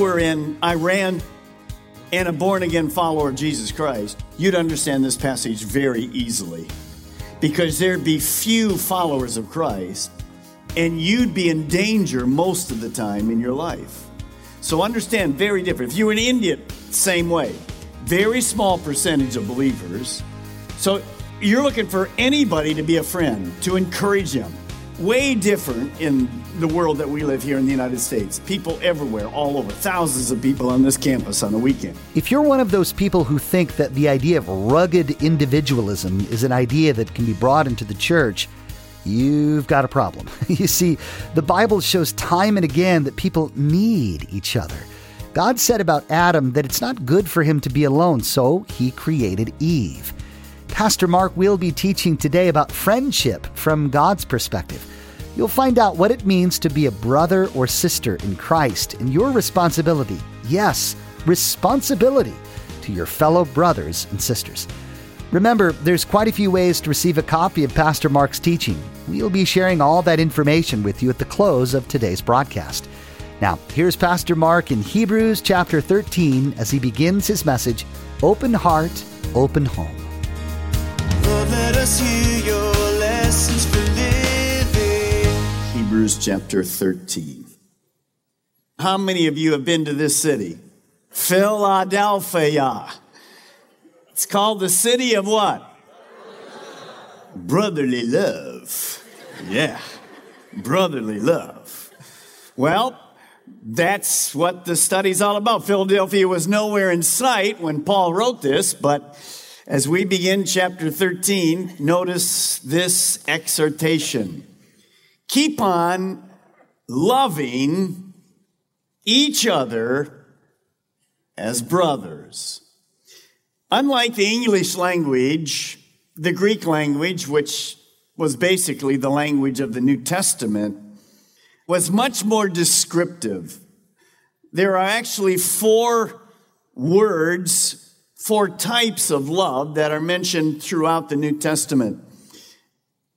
Were in Iran and a born again follower of Jesus Christ, you'd understand this passage very easily because there'd be few followers of Christ and you'd be in danger most of the time in your life. So understand, very different. If you were in India, same way. Very small percentage of believers. So you're looking for anybody to be a friend, to encourage them. Way different in the world that we live here in the United States. People everywhere, all over, thousands of people on this campus on a weekend. If you're one of those people who think that the idea of rugged individualism is an idea that can be brought into the church, you've got a problem. you see, the Bible shows time and again that people need each other. God said about Adam that it's not good for him to be alone, so he created Eve. Pastor Mark will be teaching today about friendship from God's perspective. You'll find out what it means to be a brother or sister in Christ and your responsibility, yes, responsibility to your fellow brothers and sisters. Remember, there's quite a few ways to receive a copy of Pastor Mark's teaching. We'll be sharing all that information with you at the close of today's broadcast. Now, here's Pastor Mark in Hebrews chapter 13 as he begins his message Open Heart, Open Home. Hebrews chapter 13. How many of you have been to this city? Philadelphia. It's called the city of what? Brotherly love. Yeah, brotherly love. Well, that's what the study's all about. Philadelphia was nowhere in sight when Paul wrote this, but as we begin chapter 13, notice this exhortation. Keep on loving each other as brothers. Unlike the English language, the Greek language, which was basically the language of the New Testament, was much more descriptive. There are actually four words, four types of love that are mentioned throughout the New Testament.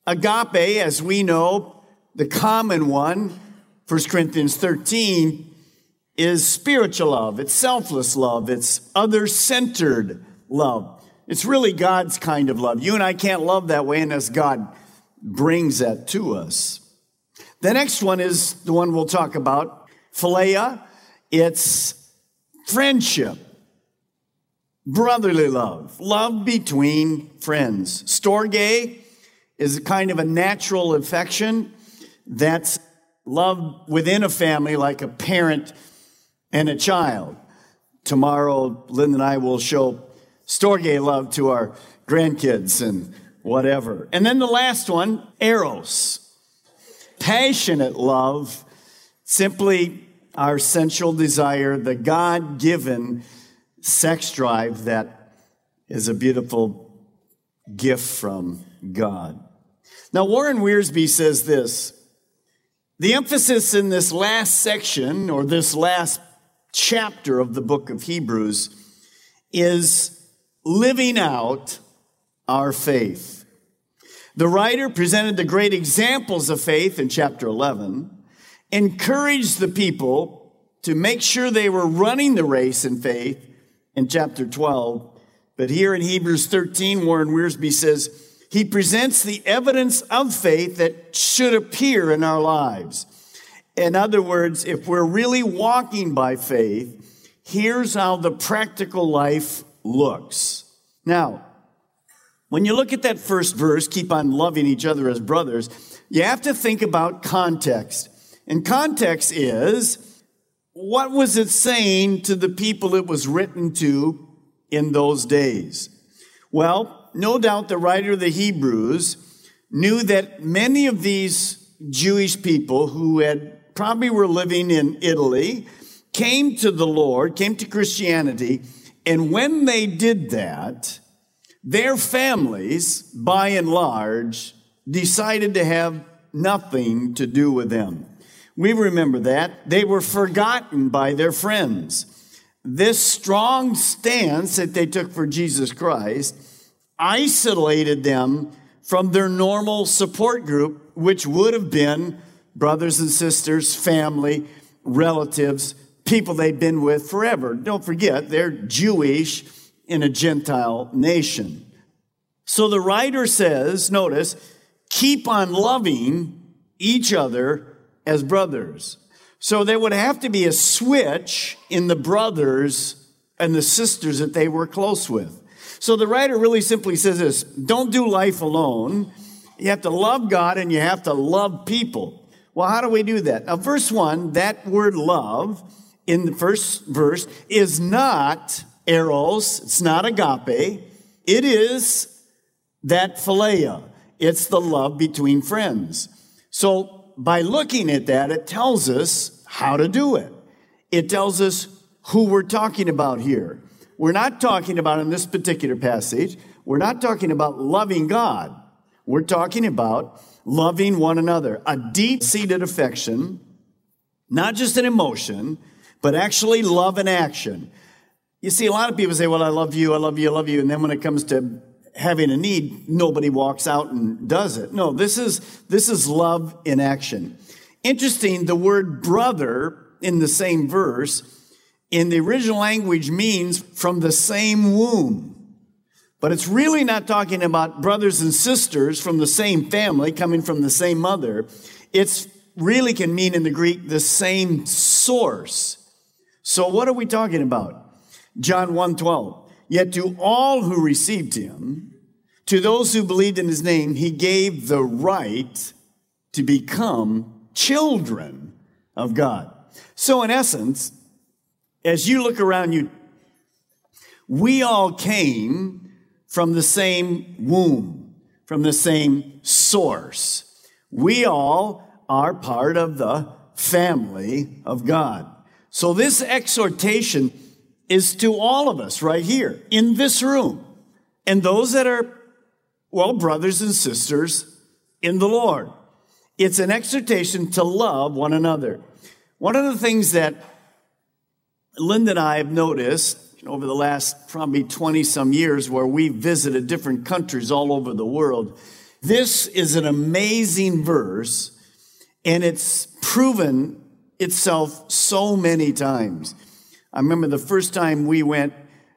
Agape, as we know, the common one, 1 Corinthians 13, is spiritual love. It's selfless love. It's other centered love. It's really God's kind of love. You and I can't love that way unless God brings that to us. The next one is the one we'll talk about, philia. It's friendship, brotherly love, love between friends. Storge is a kind of a natural affection that's love within a family, like a parent and a child. Tomorrow, Lynn and I will show Storge love to our grandkids and whatever. And then the last one, Eros. Passionate love, simply our sensual desire, the God given sex drive that is a beautiful gift from God. Now, Warren Wiersbe says this the emphasis in this last section or this last chapter of the book of Hebrews is living out our faith. The writer presented the great examples of faith in chapter 11, encouraged the people to make sure they were running the race in faith in chapter 12. But here in Hebrews 13, Warren Wiersbe says, he presents the evidence of faith that should appear in our lives. In other words, if we're really walking by faith, here's how the practical life looks. Now, when you look at that first verse, keep on loving each other as brothers, you have to think about context. And context is what was it saying to the people it was written to in those days? Well, no doubt the writer of the Hebrews knew that many of these Jewish people who had probably were living in Italy came to the Lord, came to Christianity, and when they did that, their families, by and large, decided to have nothing to do with them. We remember that. They were forgotten by their friends. This strong stance that they took for Jesus Christ isolated them from their normal support group, which would have been brothers and sisters, family, relatives, people they'd been with forever. Don't forget, they're Jewish in a Gentile nation. So the writer says, notice, keep on loving each other as brothers. So there would have to be a switch in the brothers and the sisters that they were close with. So the writer really simply says this don't do life alone. You have to love God and you have to love people. Well, how do we do that? Now, verse one, that word love in the first verse is not eros, it's not agape, it is that philia. It's the love between friends. So by looking at that, it tells us how to do it. It tells us who we're talking about here. We're not talking about in this particular passage, we're not talking about loving God. We're talking about loving one another, a deep seated affection, not just an emotion, but actually love and action. You see, a lot of people say, Well, I love you, I love you, I love you. And then when it comes to having a need, nobody walks out and does it. No, this is, this is love in action. Interesting, the word brother in the same verse in the original language means from the same womb. But it's really not talking about brothers and sisters from the same family coming from the same mother. It's really can mean in the Greek the same source. So what are we talking about? John 1:12. Yet to all who received him, to those who believed in his name, he gave the right to become children of God. So in essence, as you look around you, we all came from the same womb, from the same source. We all are part of the family of God. So this exhortation is to all of us right here in this room and those that are, well, brothers and sisters in the Lord. It's an exhortation to love one another. One of the things that Linda and I have noticed over the last probably 20 some years where we visited different countries all over the world. This is an amazing verse and it's proven itself so many times. I remember the first time we went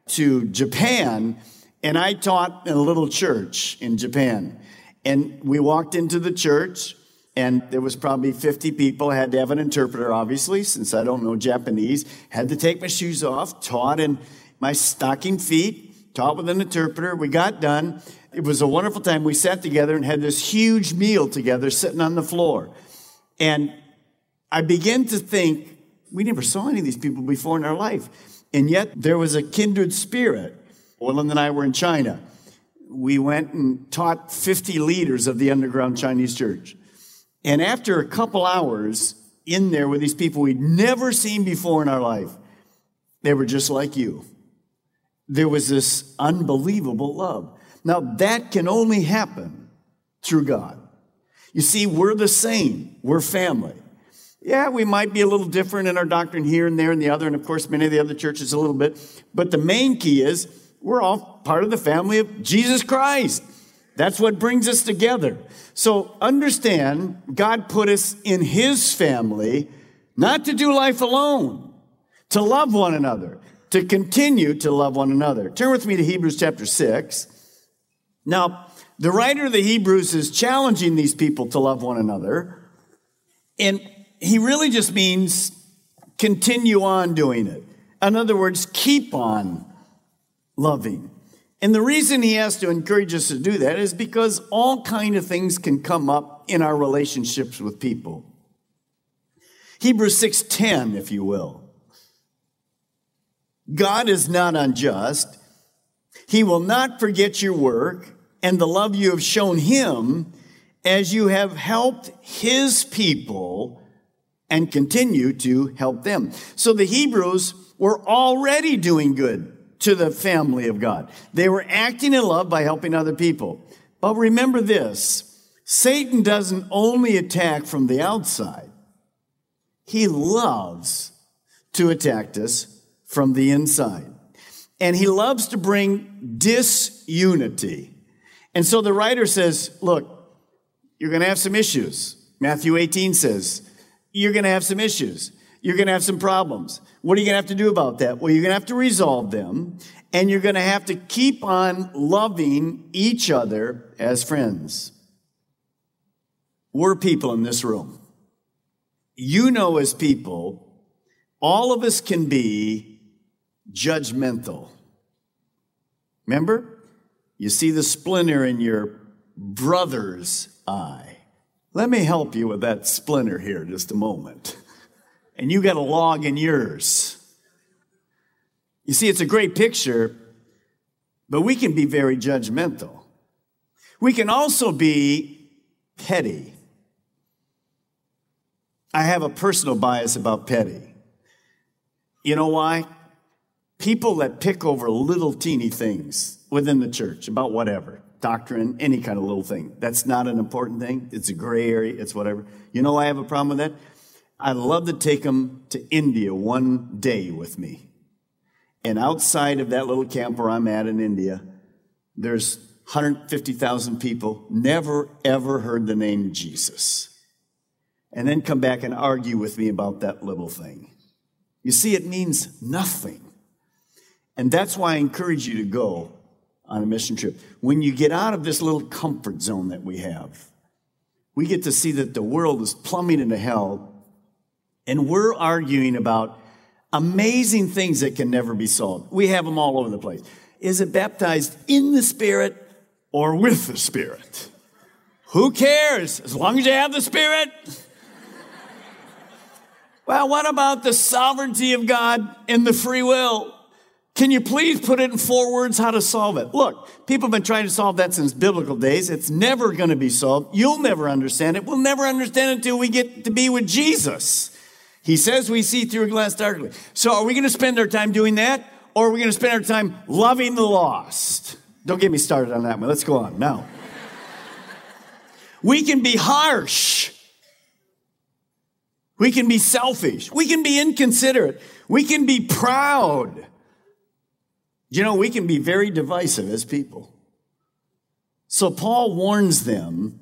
to Japan and I taught in a little church in Japan. And we walked into the church and there was probably 50 people. I had to have an interpreter, obviously, since I don't know Japanese. Had to take my shoes off, taught in my stocking feet, taught with an interpreter. We got done. It was a wonderful time. We sat together and had this huge meal together sitting on the floor. And I began to think, we never saw any of these people before in our life. And yet there was a kindred spirit. Willem and I were in China. We went and taught 50 leaders of the underground Chinese church. And after a couple hours in there with these people we'd never seen before in our life, they were just like you. There was this unbelievable love. Now, that can only happen through God. You see, we're the same, we're family. Yeah, we might be a little different in our doctrine here and there and the other, and of course, many of the other churches a little bit. But the main key is we're all part of the family of Jesus Christ. That's what brings us together. So understand, God put us in His family not to do life alone, to love one another, to continue to love one another. Turn with me to Hebrews chapter 6. Now, the writer of the Hebrews is challenging these people to love one another, and he really just means continue on doing it. In other words, keep on loving. And the reason he has to encourage us to do that is because all kind of things can come up in our relationships with people. Hebrews 6:10, if you will. God is not unjust. He will not forget your work and the love you have shown him as you have helped his people and continue to help them. So the Hebrews were already doing good to the family of God. They were acting in love by helping other people. But remember this Satan doesn't only attack from the outside, he loves to attack us from the inside. And he loves to bring disunity. And so the writer says, Look, you're going to have some issues. Matthew 18 says, You're going to have some issues. You're going to have some problems. What are you going to have to do about that? Well, you're going to have to resolve them, and you're going to have to keep on loving each other as friends. We're people in this room. You know, as people, all of us can be judgmental. Remember? You see the splinter in your brother's eye. Let me help you with that splinter here just a moment. And you got a log in yours. You see, it's a great picture, but we can be very judgmental. We can also be petty. I have a personal bias about petty. You know why? People that pick over little teeny things within the church about whatever doctrine, any kind of little thing. That's not an important thing. It's a gray area. It's whatever. You know, I have a problem with that. I'd love to take them to India one day with me. And outside of that little camp where I'm at in India, there's 150,000 people, never ever heard the name Jesus. And then come back and argue with me about that little thing. You see, it means nothing. And that's why I encourage you to go on a mission trip. When you get out of this little comfort zone that we have, we get to see that the world is plumbing into hell, and we're arguing about amazing things that can never be solved. We have them all over the place. Is it baptized in the Spirit or with the Spirit? Who cares? As long as you have the Spirit. well, what about the sovereignty of God and the free will? Can you please put it in four words how to solve it? Look, people have been trying to solve that since biblical days. It's never going to be solved. You'll never understand it. We'll never understand it until we get to be with Jesus. He says we see through a glass darkly. So are we going to spend our time doing that? Or are we going to spend our time loving the lost? Don't get me started on that one. Let's go on now. we can be harsh. We can be selfish. We can be inconsiderate. We can be proud. You know, we can be very divisive as people. So Paul warns them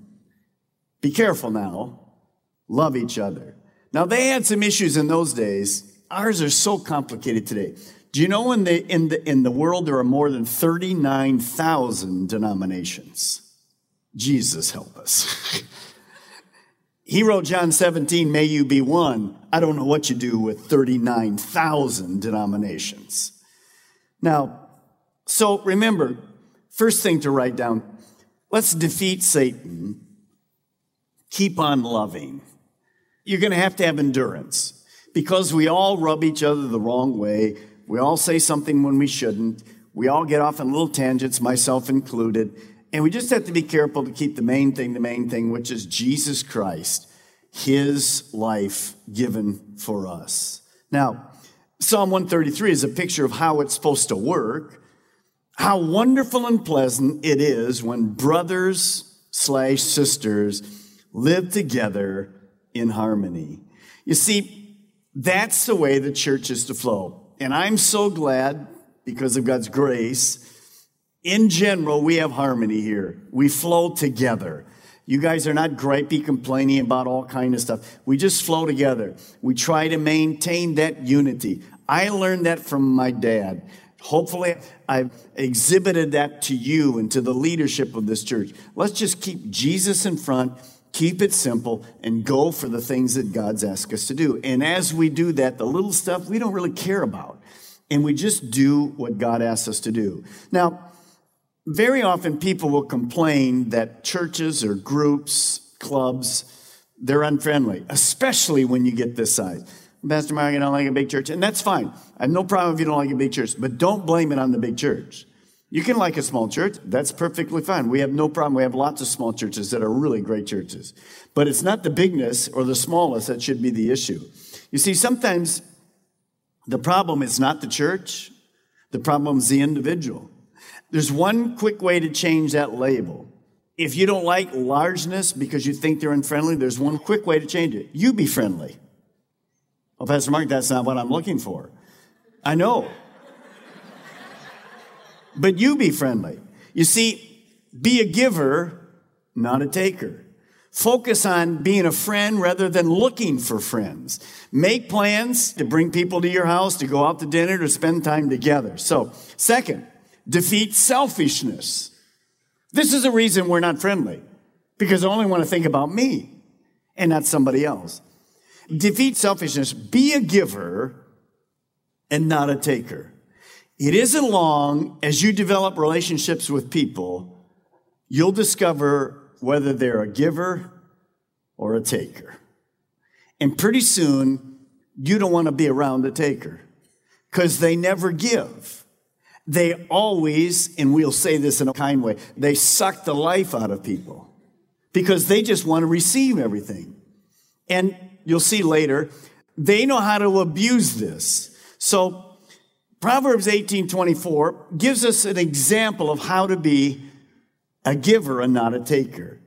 be careful now, love each other. Now, they had some issues in those days. Ours are so complicated today. Do you know in the, in the, in the world there are more than 39,000 denominations? Jesus help us. he wrote John 17, may you be one. I don't know what you do with 39,000 denominations. Now, so remember, first thing to write down let's defeat Satan. Keep on loving. You're going to have to have endurance because we all rub each other the wrong way. We all say something when we shouldn't. We all get off on little tangents, myself included. And we just have to be careful to keep the main thing the main thing, which is Jesus Christ, his life given for us. Now, Psalm 133 is a picture of how it's supposed to work. How wonderful and pleasant it is when brothers slash sisters live together in harmony. You see, that's the way the church is to flow. And I'm so glad because of God's grace. In general, we have harmony here. We flow together. You guys are not gripey, complaining about all kind of stuff. We just flow together. We try to maintain that unity. I learned that from my dad. Hopefully, I've exhibited that to you and to the leadership of this church. Let's just keep Jesus in front, keep it simple, and go for the things that God's asked us to do. And as we do that, the little stuff we don't really care about. And we just do what God asks us to do. Now, very often people will complain that churches or groups, clubs, they're unfriendly, especially when you get this size. Pastor Mark, I don't like a big church. And that's fine. I have no problem if you don't like a big church, but don't blame it on the big church. You can like a small church. That's perfectly fine. We have no problem. We have lots of small churches that are really great churches. But it's not the bigness or the smallness that should be the issue. You see, sometimes the problem is not the church. The problem is the individual. There's one quick way to change that label. If you don't like largeness because you think they're unfriendly, there's one quick way to change it. You be friendly. Well, Pastor Mark, that's not what I'm looking for. I know. But you be friendly. You see, be a giver, not a taker. Focus on being a friend rather than looking for friends. Make plans to bring people to your house, to go out to dinner, to spend time together. So, second, defeat selfishness. This is the reason we're not friendly, because I only want to think about me and not somebody else. Defeat selfishness. Be a giver and not a taker. It isn't long as you develop relationships with people, you'll discover whether they're a giver or a taker. And pretty soon, you don't want to be around a taker because they never give. They always, and we'll say this in a kind way, they suck the life out of people because they just want to receive everything. And you'll see later, they know how to abuse this. So Proverbs 18:24 gives us an example of how to be a giver and not a taker.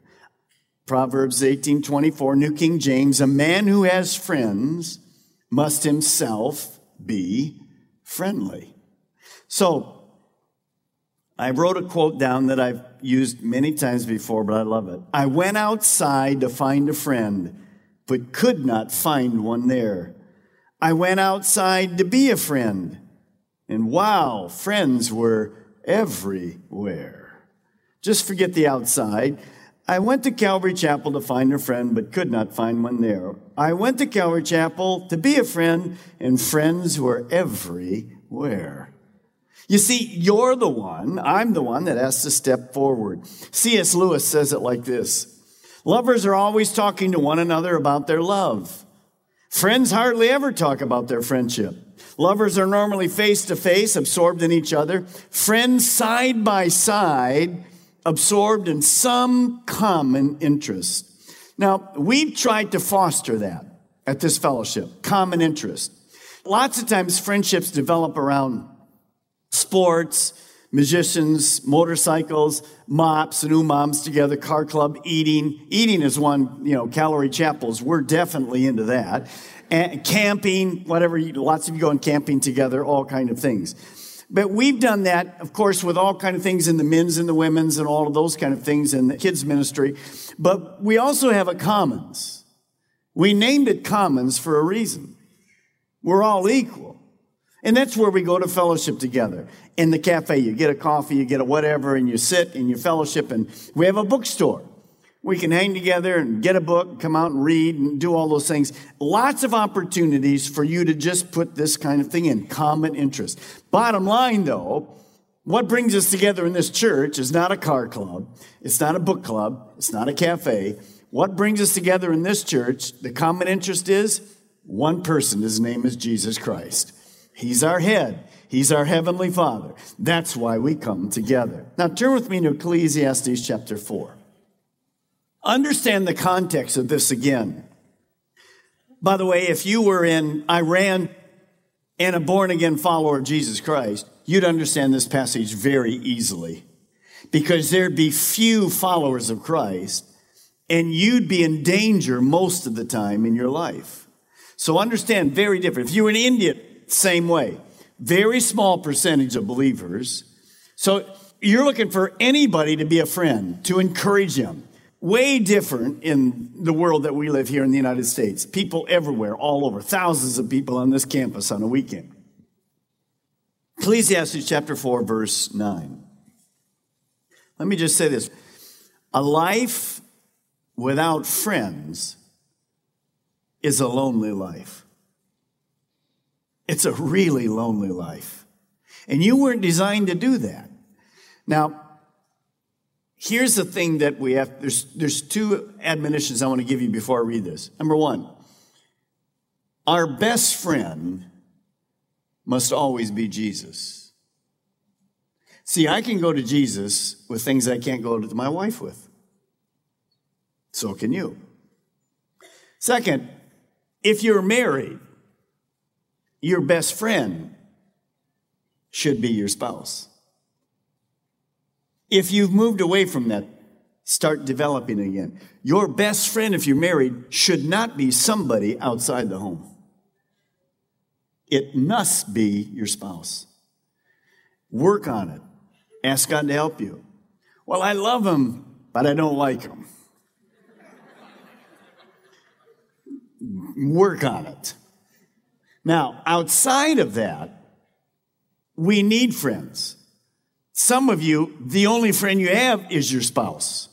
Proverbs 18:24 New King James, a man who has friends must himself be friendly. So, I wrote a quote down that I've used many times before, but I love it. I went outside to find a friend but could not find one there. I went outside to be a friend, and wow, friends were everywhere. Just forget the outside. I went to Calvary Chapel to find a friend, but could not find one there. I went to Calvary Chapel to be a friend, and friends were everywhere. You see, you're the one, I'm the one that has to step forward. C.S. Lewis says it like this Lovers are always talking to one another about their love. Friends hardly ever talk about their friendship. Lovers are normally face to face, absorbed in each other. Friends side by side, absorbed in some common interest. Now, we've tried to foster that at this fellowship, common interest. Lots of times friendships develop around sports, musicians, motorcycles, mops and umams together, car club, eating. Eating is one, you know, calorie chapels. We're definitely into that. And camping, whatever, lots of you going camping together, all kind of things. But we've done that, of course, with all kind of things in the men's and the women's and all of those kind of things in the kids ministry. But we also have a commons. We named it commons for a reason. We're all equal. And that's where we go to fellowship together. In the cafe, you get a coffee, you get a whatever, and you sit and you fellowship. And we have a bookstore. We can hang together and get a book, come out and read and do all those things. Lots of opportunities for you to just put this kind of thing in, common interest. Bottom line though, what brings us together in this church is not a car club, it's not a book club, it's not a cafe. What brings us together in this church, the common interest is one person. His name is Jesus Christ. He's our head. He's our heavenly Father. That's why we come together. Now turn with me to Ecclesiastes chapter 4. Understand the context of this again. By the way, if you were in Iran and a born again follower of Jesus Christ, you'd understand this passage very easily because there'd be few followers of Christ and you'd be in danger most of the time in your life. So understand, very different. If you were in India, same way. Very small percentage of believers. So you're looking for anybody to be a friend, to encourage them. Way different in the world that we live here in the United States. People everywhere, all over, thousands of people on this campus on a weekend. Ecclesiastes chapter 4, verse 9. Let me just say this a life without friends is a lonely life. It's a really lonely life. And you weren't designed to do that. Now, here's the thing that we have there's, there's two admonitions I want to give you before I read this. Number one, Our best friend must always be Jesus. See, I can go to Jesus with things I can't go to my wife with. So can you. Second, if you're married, your best friend should be your spouse. If you've moved away from that, start developing again. Your best friend, if you're married, should not be somebody outside the home. It must be your spouse. Work on it. Ask God to help you. Well, I love him, but I don't like him. Work on it. Now, outside of that, we need friends. Some of you, the only friend you have is your spouse.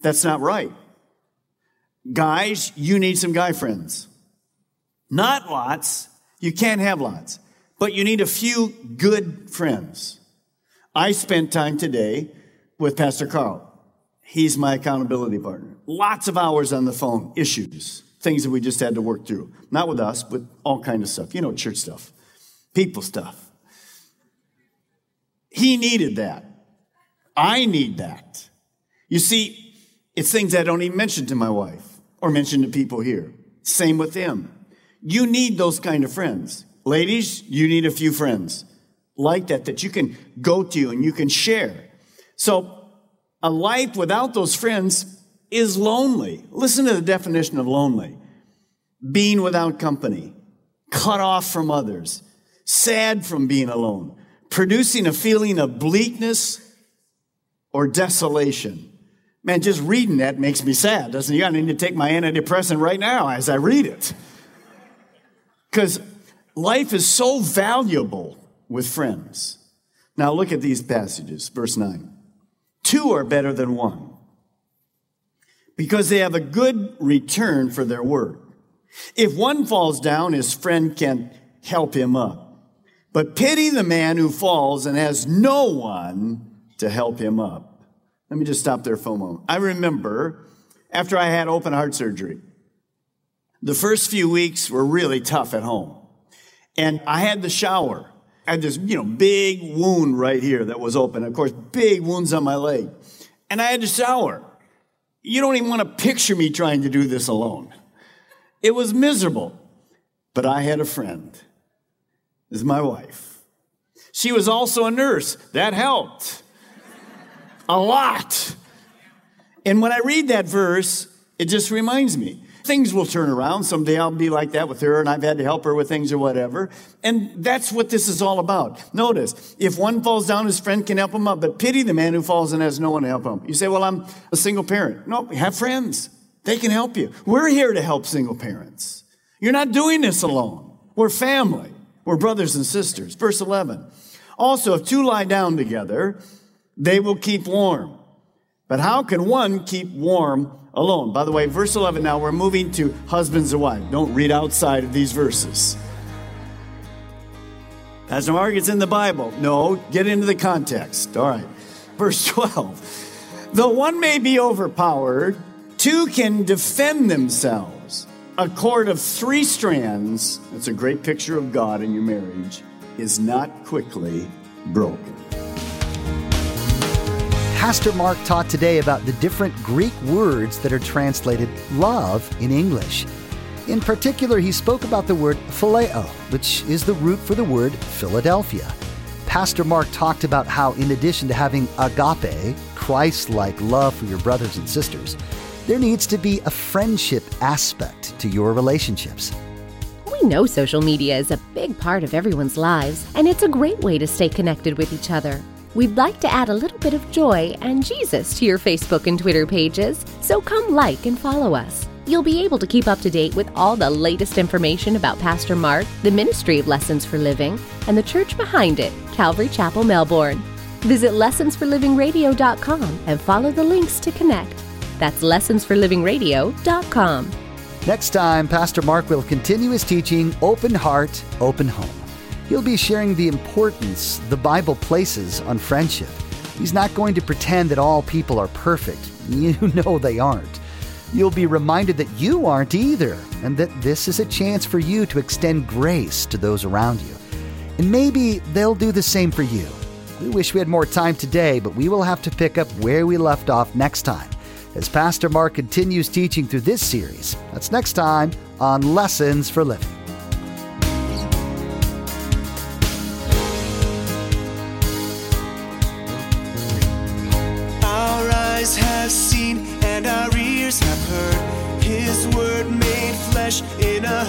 That's not right. Guys, you need some guy friends. Not lots. You can't have lots. But you need a few good friends. I spent time today with Pastor Carl. He's my accountability partner. Lots of hours on the phone, issues, things that we just had to work through. Not with us, but all kind of stuff. You know, church stuff, people stuff. He needed that. I need that. You see, it's things I don't even mention to my wife or mention to people here. Same with him. You need those kind of friends. Ladies, you need a few friends like that that you can go to and you can share. So a life without those friends is lonely. Listen to the definition of lonely. Being without company, cut off from others, sad from being alone, producing a feeling of bleakness or desolation. Man, just reading that makes me sad, doesn't it? I need to take my antidepressant right now as I read it. Because life is so valuable with friends. Now look at these passages, verse 9. Two are better than one because they have a good return for their work. If one falls down, his friend can help him up. But pity the man who falls and has no one to help him up. Let me just stop there for a moment. I remember after I had open heart surgery, the first few weeks were really tough at home. And I had the shower. I had this, you know, big wound right here that was open. Of course, big wounds on my leg. And I had to shower. You don't even want to picture me trying to do this alone. It was miserable. But I had a friend is my wife. She was also a nurse. That helped a lot. And when I read that verse, it just reminds me things will turn around. Someday I'll be like that with her, and I've had to help her with things or whatever. And that's what this is all about. Notice, if one falls down, his friend can help him up, but pity the man who falls and has no one to help him. You say, Well, I'm a single parent. No, have friends. They can help you. We're here to help single parents. You're not doing this alone. We're family. We're brothers and sisters. Verse 11. Also, if two lie down together, they will keep warm. But how can one keep warm alone? By the way, verse 11 now, we're moving to husbands and wives. Don't read outside of these verses. Pastor Mark, it's in the Bible. No, get into the context. All right. Verse 12. Though one may be overpowered, two can defend themselves a cord of three strands, that's a great picture of God in your marriage, is not quickly broken. Pastor Mark taught today about the different Greek words that are translated love in English. In particular, he spoke about the word phileo, which is the root for the word Philadelphia. Pastor Mark talked about how, in addition to having agape, Christ like love for your brothers and sisters, there needs to be a friendship aspect to your relationships. We know social media is a big part of everyone's lives, and it's a great way to stay connected with each other. We'd like to add a little bit of joy and Jesus to your Facebook and Twitter pages, so come like and follow us. You'll be able to keep up to date with all the latest information about Pastor Mark, the ministry of Lessons for Living, and the church behind it, Calvary Chapel, Melbourne. Visit lessonsforlivingradio.com and follow the links to connect. That's lessonsforlivingradio.com. Next time, Pastor Mark will continue his teaching Open Heart, Open Home. He'll be sharing the importance the Bible places on friendship. He's not going to pretend that all people are perfect. You know they aren't. You'll be reminded that you aren't either, and that this is a chance for you to extend grace to those around you. And maybe they'll do the same for you. We wish we had more time today, but we will have to pick up where we left off next time as Pastor Mark continues teaching through this series. That's next time on Lessons for Living. Seen and our ears have heard. His word made flesh in a